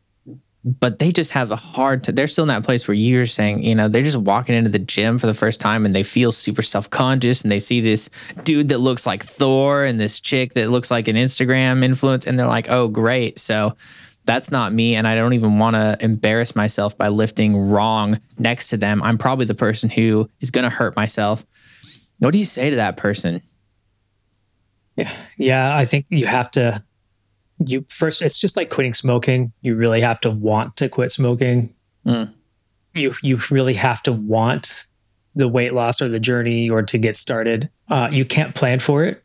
but they just have a hard t- they're still in that place where you're saying you know they're just walking into the gym for the first time and they feel super self-conscious and they see this dude that looks like thor and this chick that looks like an instagram influence and they're like oh great. So that's not me and i don't even want to embarrass myself by lifting wrong next to them. I'm probably the person who is going to hurt myself. What do you say to that person? Yeah, I think you have to. You first, it's just like quitting smoking. You really have to want to quit smoking. Mm. You you really have to want the weight loss or the journey or to get started. Uh, you can't plan for it.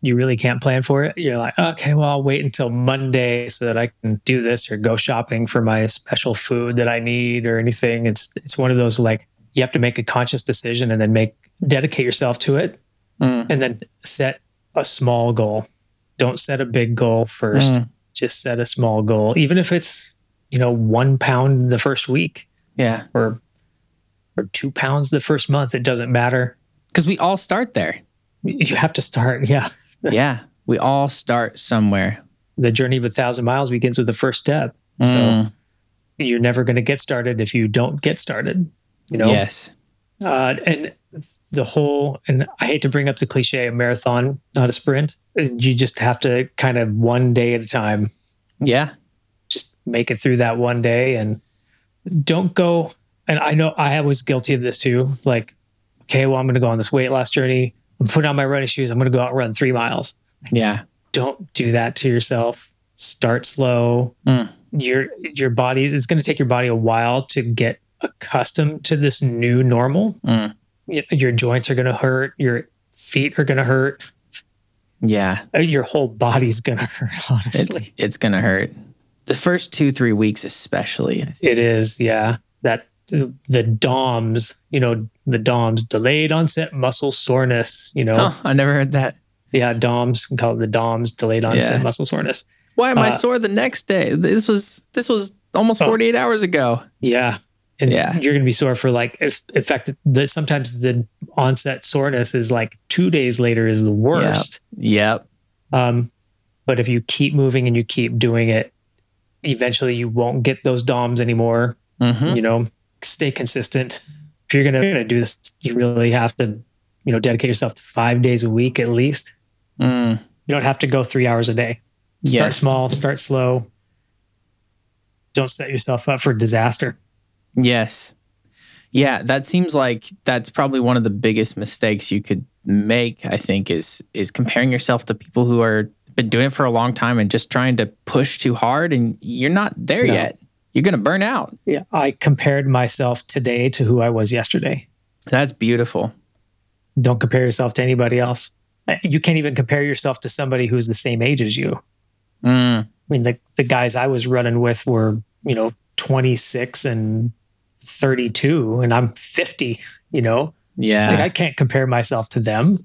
You really can't plan for it. You're like, okay, well, I'll wait until Monday so that I can do this or go shopping for my special food that I need or anything. It's it's one of those like you have to make a conscious decision and then make dedicate yourself to it Mm. and then set a small goal. Don't set a big goal first. Mm. Just set a small goal, even if it's you know one pound the first week yeah or or two pounds the first month. It doesn't matter. because we all start there You have to start. Yeah, yeah we all start somewhere the journey of a thousand miles begins with the first step. So Mm. you're never going to get started if you don't get started. You know. yes Uh, and the whole, and I hate to bring up the cliche of marathon, not a sprint. You just have to kind of one day at a time. Yeah. Just make it through that one day and don't go and i know i was guilty of this too. Like okay well i'm going to go on this weight loss journey. I'm putting on my running shoes. I'm going to go out and run three miles. Yeah. Don't do that to yourself. Start slow. Mm. your your body it's going to take your body a while to get accustomed to this new normal. Mm. Your joints are going to hurt your feet are going to hurt yeah uh, your whole body's going to hurt it's honestly it's gonna hurt The first two, three weeks, especially. It is, yeah. That the DOMS, you know, the DOMS, delayed onset muscle soreness, you know. Oh, I never heard that. Yeah, DOMS, we call it the DOMS, delayed onset Yeah. muscle soreness. Why am I Uh, sore the next day? This was this was almost Oh. 48 hours ago. Yeah. And Yeah. you're going to be sore for like, if, in fact, the, sometimes the onset soreness is like two days later is the worst. Yep. Um, but if you keep moving and you keep doing it, eventually you won't get those DOMs anymore. hmm You know, stay consistent. If you're gonna, gonna do this, you really have to, you know, dedicate yourself to five days a week at least. Mm. You don't have to go three hours a day. Start Yeah. small, start slow. Don't set yourself up for disaster. Yes. Yeah, that seems like that's probably one of the biggest mistakes you could make, I think, is is comparing yourself to people who are been doing it for a long time and just trying to push too hard and you're not there No. yet. You're gonna burn out. Yeah, I compared myself today to who I was yesterday. That's beautiful. Don't compare yourself to anybody else. You can't even compare yourself to somebody who's the same age as you. Mm. I mean, the, the guys I was running with were, you know, 26 and 32, and I'm 50, you know, Yeah. like I can't compare myself to them.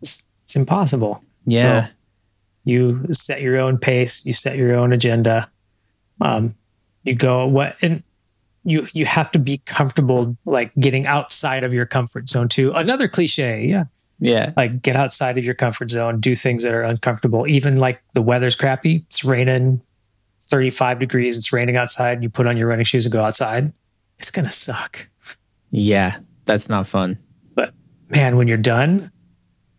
It's, it's impossible. yeah. So you set your own pace, you set your own agenda. Um, you go what, and you, you have to be comfortable, like getting outside of your comfort zone too. Another cliche. Yeah. yeah. Like get outside of your comfort zone, do things that are uncomfortable. Even like the weather's crappy, it's raining 35 degrees, it's raining outside. You put on your running shoes and go outside. It's going to suck. Yeah. That's not fun. But man, when you're done,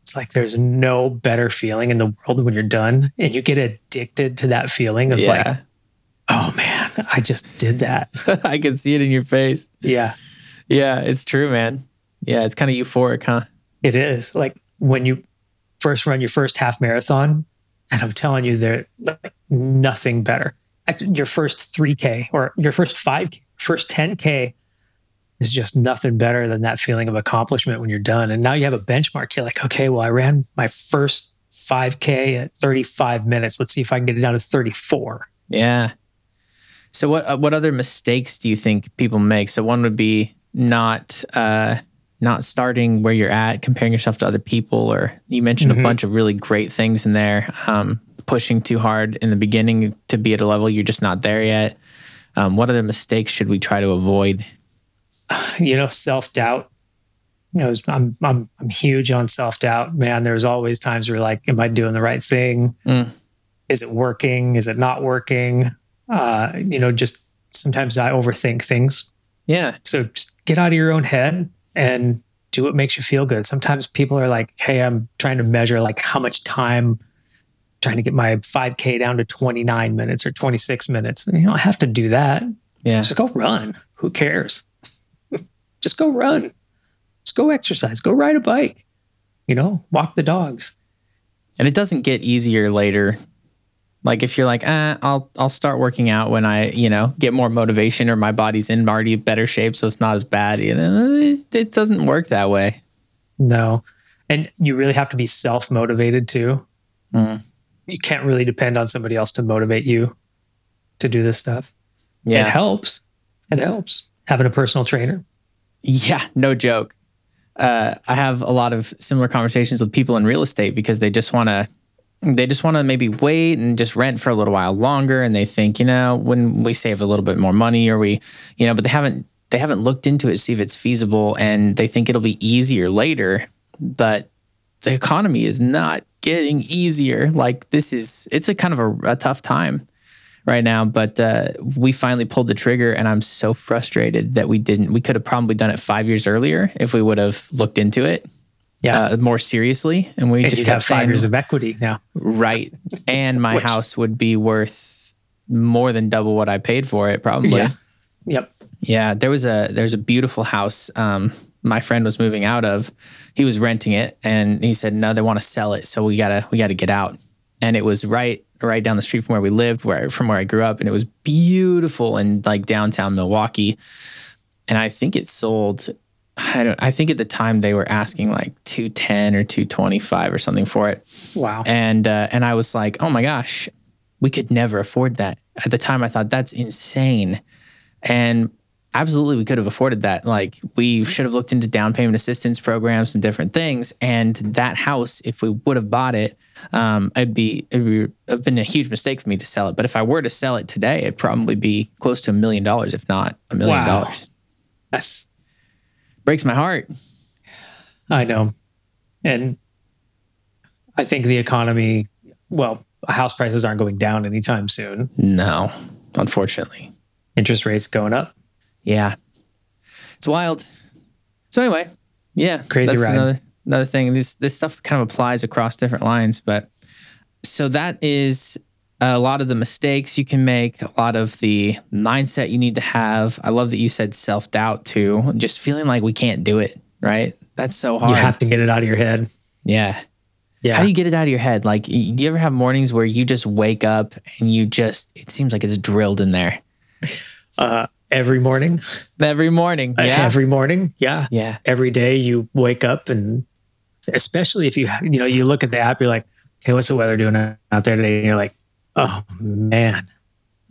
it's like there's no better feeling in the world when you're done. And you get addicted to that feeling of like, oh man, I just did that. I can see it in your face. yeah, Yeah, it's true, man. Yeah, it's kind of euphoric, huh? it is. Like when you first run your first half marathon, and I'm telling you, there's like nothing better. Your first 3K or your first 5K, first 10K is just nothing better than that feeling of accomplishment when you're done. And now you have a benchmark. You're like, okay, well, I ran my first 5K at 35 minutes. Let's see if I can get it down to 34. Yeah. So what uh, what other mistakes do you think people make? So one would be not uh, not starting where you're at, comparing yourself to other people, or you mentioned a Mhm. bunch of really great things in there. Um, pushing too hard in the beginning to be at a level you're just not there yet. Um, what other mistakes should we try to avoid? you know, self doubt. You know, I'm I'm I'm huge on self doubt, man. There's always times where like, am I doing the right thing? Mm. Is it working? Is it not working? Uh, you know, just sometimes I overthink things. Yeah, So just get out of your own head and do what makes you feel good. Sometimes people are like, hey, I'm trying to measure like how much time trying to get my 5K down to 29 minutes or 26 minutes. You don't have to do that yeah, just go run. Who cares? just go run. Just go exercise. Go ride a bike. You know, walk the dogs. and it doesn't get easier later. Like if you're like, ah, I'll I'll start working out when I you know get more motivation or my body's in already better shape, so it's not as bad. You know, it, it doesn't work that way. No. And you really have to be self motivated too. Mm. You can't really depend on somebody else to motivate you to do this stuff. It helps. It helps. Having a personal trainer. yeah, no joke. Uh, I have a lot of similar conversations with people in real estate because they just want to they just want to maybe wait and just rent for a little while longer and they think you know when we save a little bit more money or we you know but they haven't they haven't looked into it to see if it's feasible and they think it'll be easier later but the economy is not getting easier like this is it's a kind of a, a tough time right now but uh, we finally pulled the trigger and i'm so frustrated that we didn't we could have probably done it five years earlier if we would have looked into it Yeah. uh, more seriously and we and just have five years of equity now. Right. And my Which- house would be worth more than double what I paid for it, probably. Yeah. Yeah. There was a there's a beautiful house um my friend was moving out of. He was renting it and he said, No, they want to sell it. So we gotta we gotta get out. And it was right right down the street from where we lived, where from where I grew up. And it was beautiful in like downtown Milwaukee. And I think it sold I don't I think at the time they were asking like 210 or 225 or something for it Wow. and uh, and I was like, oh my gosh, we could never afford that. At the time, I thought that's insane. And absolutely, we could have afforded that. Like, we should have looked into down payment assistance programs and different things. And that house, if we would have bought it, um, it'd be it would have been a huge mistake for me to sell it. But if I were to sell it today, it'd probably be close to a million dollars, if not a million Wow. dollars. Yes, Breaks my heart. I know. And I think the economy, well, house prices aren't going down anytime soon. No, unfortunately. Interest rates going up. Yeah. It's wild. So anyway, yeah. Crazy that's ride. Another, another thing. This this stuff kind of applies across different lines, but so that is a lot of the mistakes you can make, a lot of the mindset you need to have. I love that you said self doubt too. Just feeling like we can't do it, right? That's so hard. You have to get it out of your head. yeah. Yeah. How do you get it out of your head? Like, do you ever have mornings where you just wake up and you just, it seems like it's drilled in there uh, every morning. every morning? Uh, Yeah. Every morning. Yeah. yeah. Every day you wake up and especially if you, you know, you look at the app, you're like, okay, what's the weather doing out there today? And you're like, oh man,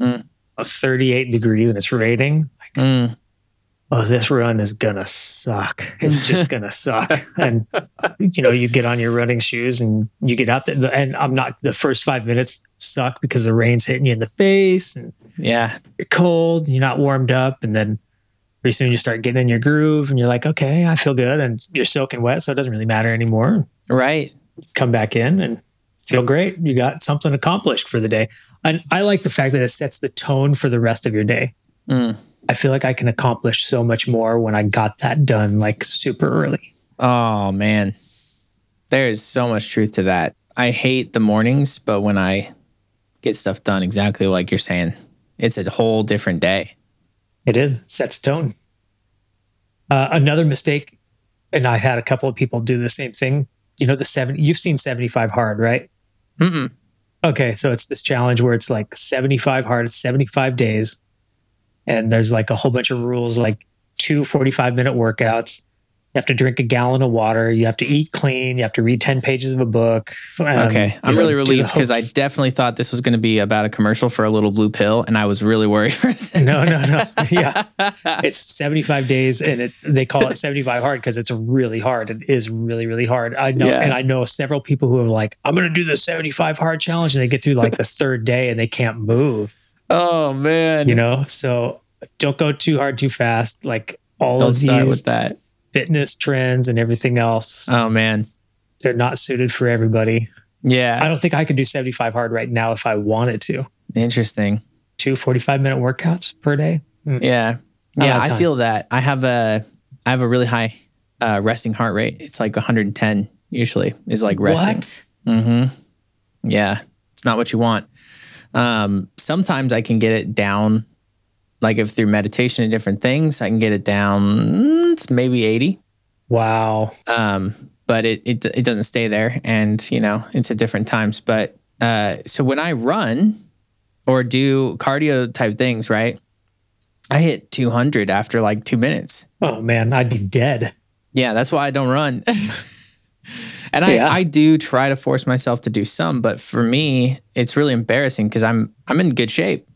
Mm. it's 38 degrees and it's raining. Like, Mm. oh, this run is gonna suck. It's just gonna suck. And you know, you get on your running shoes and you get out there. And I'm not the first five minutes suck because the rain's hitting you in the face and Yeah. you're cold, you're not warmed up, and then pretty soon you start getting in your groove and you're like, okay, I feel good, and you're soaking wet, so it doesn't really matter anymore. Right. Come back in and feel great. You got something accomplished for the day. And I like the fact that it sets the tone for the rest of your day. Mm. I feel like I can accomplish so much more when I got that done like super early. Oh man, there is so much truth to that. I hate the mornings, but when I get stuff done exactly like you're saying, it's a whole different day. It is sets tone. Uh, another mistake, and I had a couple of people do the same thing. You know, the seven. You've seen seventy five hard, right? Mm-mm. Okay, so it's this challenge where it's like 75 hard, it's 75 days. And there's like a whole bunch of rules, like two 45 minute workouts. You have to drink a gallon of water. You have to eat clean. You have to read 10 pages of a book. um, Okay, I'm really the relieved because I definitely thought this was going to be about a commercial for a little blue pill, and I was really worried for a second. No, no, no. Yeah. It's 75 days and it they call it 75 hard because it's really hard. It is really, really hard. I know Yeah. and I know several people who are like, I'm gonna do the 75 hard challenge, and they get through like the third day and they can't move. oh man, you know so don't go too hard too fast like all don't of start these with that. Fitness trends and everything else Oh man, they're not suited for everybody Yeah, i don't think i could do 75 hard right now if i wanted to interesting. two 45 minute workouts per day Mm. Yeah, Not yeah, I feel that. I have a, I have a really high uh, resting heart rate. It's like 110 usually is like resting. what Mm-hmm. Yeah, it's not what you want. Um, sometimes I can get it down, like if through meditation and different things, I can get it down. mm, It's maybe 80. wow um, but it, it it doesn't stay there, and you know it's at different times. But uh, so when I run or do cardio type things, right, I hit 200 after like two minutes. oh man i'd be dead Yeah, that's why I don't run. and I, Yeah. I do try to force myself to do some, but for me, it's really embarrassing because I'm I'm in good shape.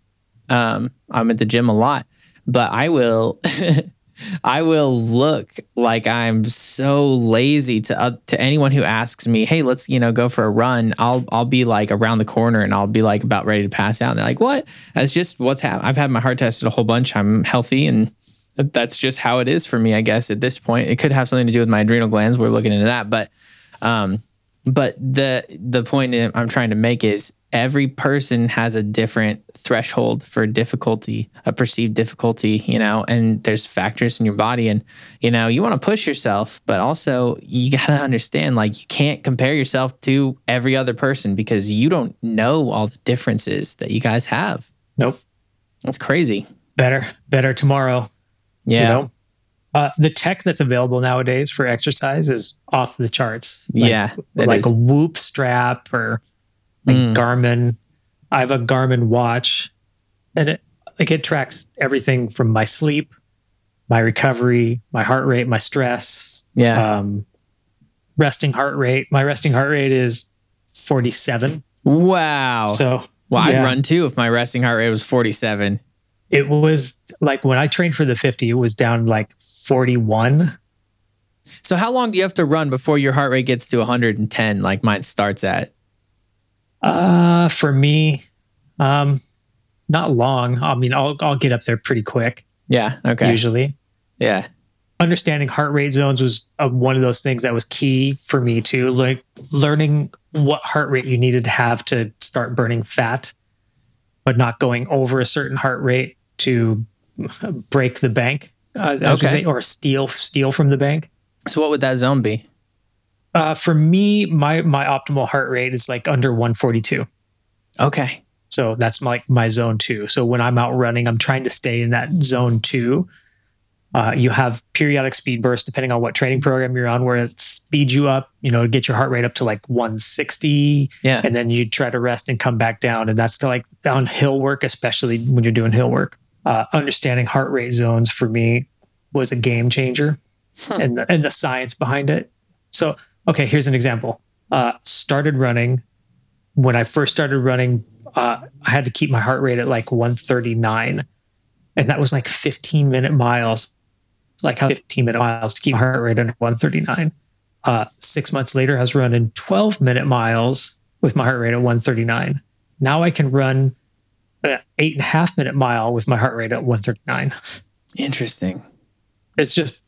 Um, I'm at the gym a lot, but I will I will look like I'm so lazy to uh, to anyone who asks me, "Hey, let's you know go for a run." I'll I'll be like around the corner and I'll be like about ready to pass out. And they're like, "What?" That's just what's happened. I've had my heart tested a whole bunch. I'm healthy and that's just how it is for me, I guess, at this point. It could have something to do with my adrenal glands. We're looking into that. But um, but the the point I'm trying to make is every person has a different threshold for difficulty, a perceived difficulty, you know, and there's factors in your body. And, you know, you want to push yourself, but also you got to understand like you can't compare yourself to every other person because you don't know all the differences that you guys have. nope That's crazy. better better tomorrow Yeah. you know uh, the tech that's available nowadays for exercise is off the charts Like- yeah. like is. a Whoop strap or like Mm. Garmin. I have a Garmin watch, and it like it tracks everything from my sleep, my recovery, my heart rate, my stress, yeah. um, resting heart rate. My resting heart rate is forty seven. wow. So Well, I'd run too if my resting heart rate was 47. It was like when I trained for the 50, it was down like 41. So how long do you have to run before your heart rate gets to 110 like mine starts at? Uh, for me, um, not long. I mean, I'll I'll get up there pretty quick Yeah. Okay. usually. Yeah. Understanding heart rate zones was uh, one of those things that was key for me too. Like learning what heart rate you needed to have to start burning fat, but not going over a certain heart rate to break the bank, uh, as I should Okay. say, or steal steal from the bank. So what would that zone be? Uh, for me, my my optimal heart rate is like under 142. Okay. So that's my, like my zone two. So when I'm out running, I'm trying to stay in that zone two. Uh, you have periodic speed bursts depending on what training program you're on, where it speeds you up, you know, get your heart rate up to like 160, Yeah. and then you try to rest and come back down. And that's to like on hill work, especially when you're doing hill work. Uh, understanding heart rate zones for me was a game changer, and the, and the science behind it. So okay, here's an example. Uh, started running when I first started running. Uh, I had to keep my heart rate at like 139, and that was like 15 minute miles. It's like how 15 minute miles to keep my heart rate under 139. Uh, six months later, I was running 12 minute miles with my heart rate at 139. Now I can run an eight and a half minute mile with my heart rate at 139. Interesting. It's just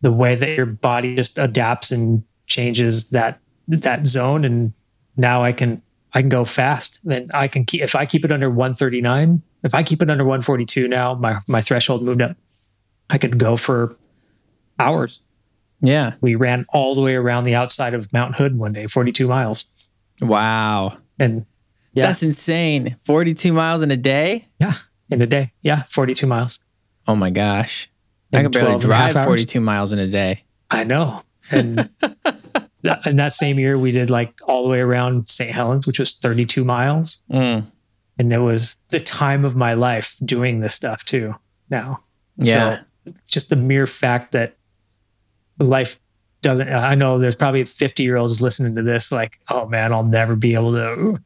the way that your body just adapts and changes that that zone, and now I can I can go fast. Then I can keep if I keep it under 139. If I keep it under 142 now, my my threshold moved up. I could go for hours. Yeah. We ran all the way around the outside of Mount Hood one day, 42 miles. Wow. And yeah, That's insane. 42 miles in a day? yeah, in a day. Yeah, 42 miles. Oh my gosh. I In could barely 12 and a half drive 42 miles in a day. I know. And that, and that same year, we did like all the way around St. Helens, which was 32 miles. Mm. And it was the time of my life doing this stuff too now. Yeah. So just the mere fact that life doesn't, I know there's probably 50 year olds listening to this, like, oh man, I'll never be able to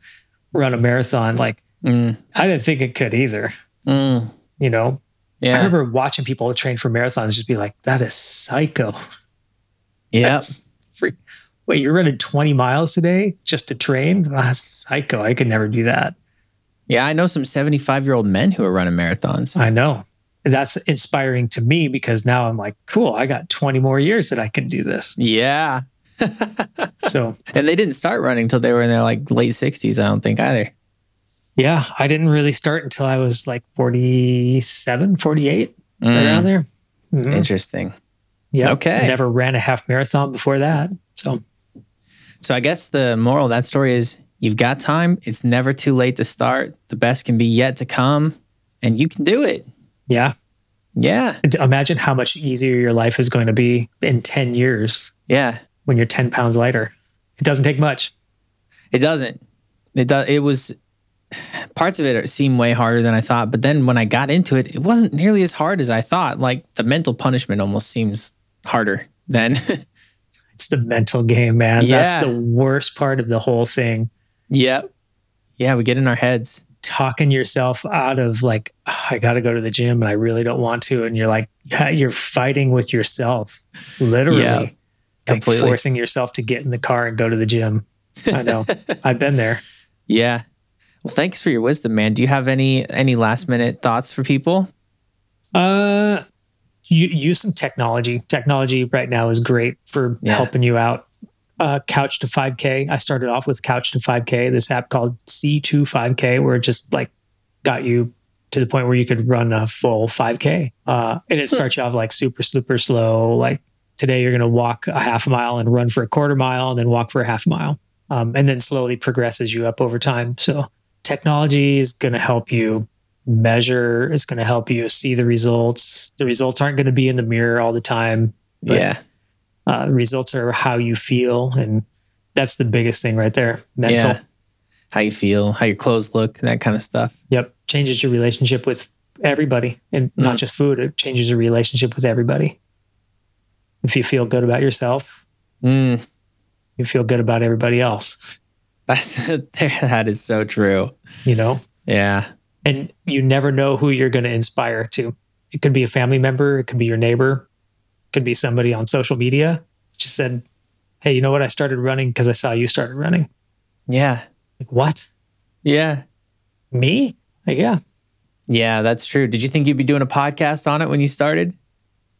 run a marathon. Like, Mm. I didn't think it could either, Mm. you know? I remember watching people train for marathons just be like, that is psycho. Freak. Wait, you're running 20 miles today just to train? That's psycho. I could never do that. Yeah. I know some 75 year old men who are running marathons. I know. That's inspiring to me because now I'm like, cool, I got 20 more years that I can do this. Yeah. So, And they didn't start running until they were in their like late 60s, I don't think either. yeah, I didn't really start until I was like 47, 48, Mm. around there. Mhm. Interesting. Yeah. Okay. Never ran a half marathon before that. So, So I guess the moral of that story is you've got time. It's never too late to start. The best can be yet to come, and you can do it. yeah. Yeah. Imagine how much easier your life is going to be in 10 years Yeah. When you're 10 pounds lighter. It doesn't take much. It doesn't. It does. It was parts of it seem way harder than I thought, but then when I got into it, it wasn't nearly as hard as I thought. Like the mental punishment almost seems harder than. It's the mental game, man. Yeah. That's the worst part of the whole thing. yep. Yeah, we get in our heads. Talking yourself out of like, "Ah, I got to go to the gym and I really don't want to. And you're like, yeah, you're fighting with yourself, literally. Yeah, like forcing yourself to get in the car and go to the gym. I know. I've been there. Yeah. Well, thanks for your wisdom, man. Do you have any any last minute thoughts for people? Uh, you use some technology. Technology right now is great for Yeah. helping you out. Uh, Couch to 5K. I started off with Couch to 5K, this app called C2 5K, where it just like got you to the point where you could run a full 5K. Uh, and it starts you off like super, super slow. Like today, you're going to walk a half mile and run for a quarter mile and then walk for a half mile. Um, and then slowly progresses you up over time. So technology is going to help you measure. It's going to help you see the results. The results aren't going to be in the mirror all the time. But, yeah. Uh, results are how you feel. And that's the biggest thing right there. Mental. Yeah. How you feel, how your clothes look, that kind of stuff. Yep. Changes your relationship with everybody and not Mm. just food. It changes your relationship with everybody. If you feel good about yourself, Mm, you feel good about everybody else. That's that is so true. You know, Yeah. and you never know who you're going to inspire to. It could be a family member, it could be your neighbor, it could be somebody on social media. Just said, "Hey, you know what? I started running because I saw you started running." Yeah. Like, what? Yeah. Me? Like, yeah. Yeah, that's true. Did you think you'd be doing a podcast on it when you started?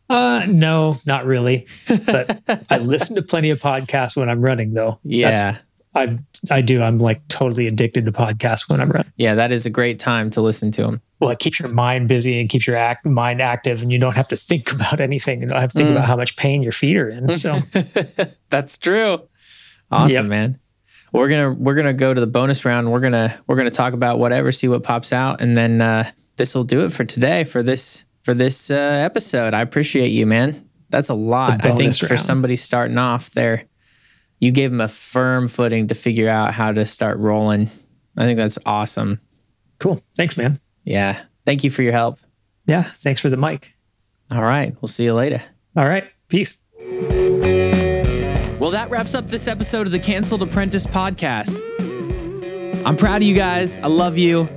Uh, no, not really. But I listen to plenty of podcasts when I'm running, though. Yeah. That's- I I do. I'm like totally addicted to podcasts when I'm running. yeah, that is a great time to listen to them. Well, it keeps your mind busy and keeps your act, mind active, and you don't have to think about anything. You don't have to think Mm. about how much pain your feet are in. So, That's true. Awesome, Yep. man. We're gonna we're gonna go to the bonus round. We're gonna we're gonna talk about whatever, see what pops out, and then uh, this will do it for today for this for this uh, episode. I appreciate you, man. That's a lot. I think bonus for somebody starting off there, you gave them a firm footing to figure out how to start rolling. I think that's awesome. cool. Thanks, man. Yeah. Thank you for your help. Yeah. Thanks for the mic. All right. We'll see you later. All right. Peace. Well, that wraps up this episode of the Cancelled Apprentice podcast. I'm proud of you guys. I love you.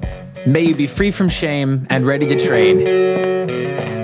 May you be free from shame and ready to train.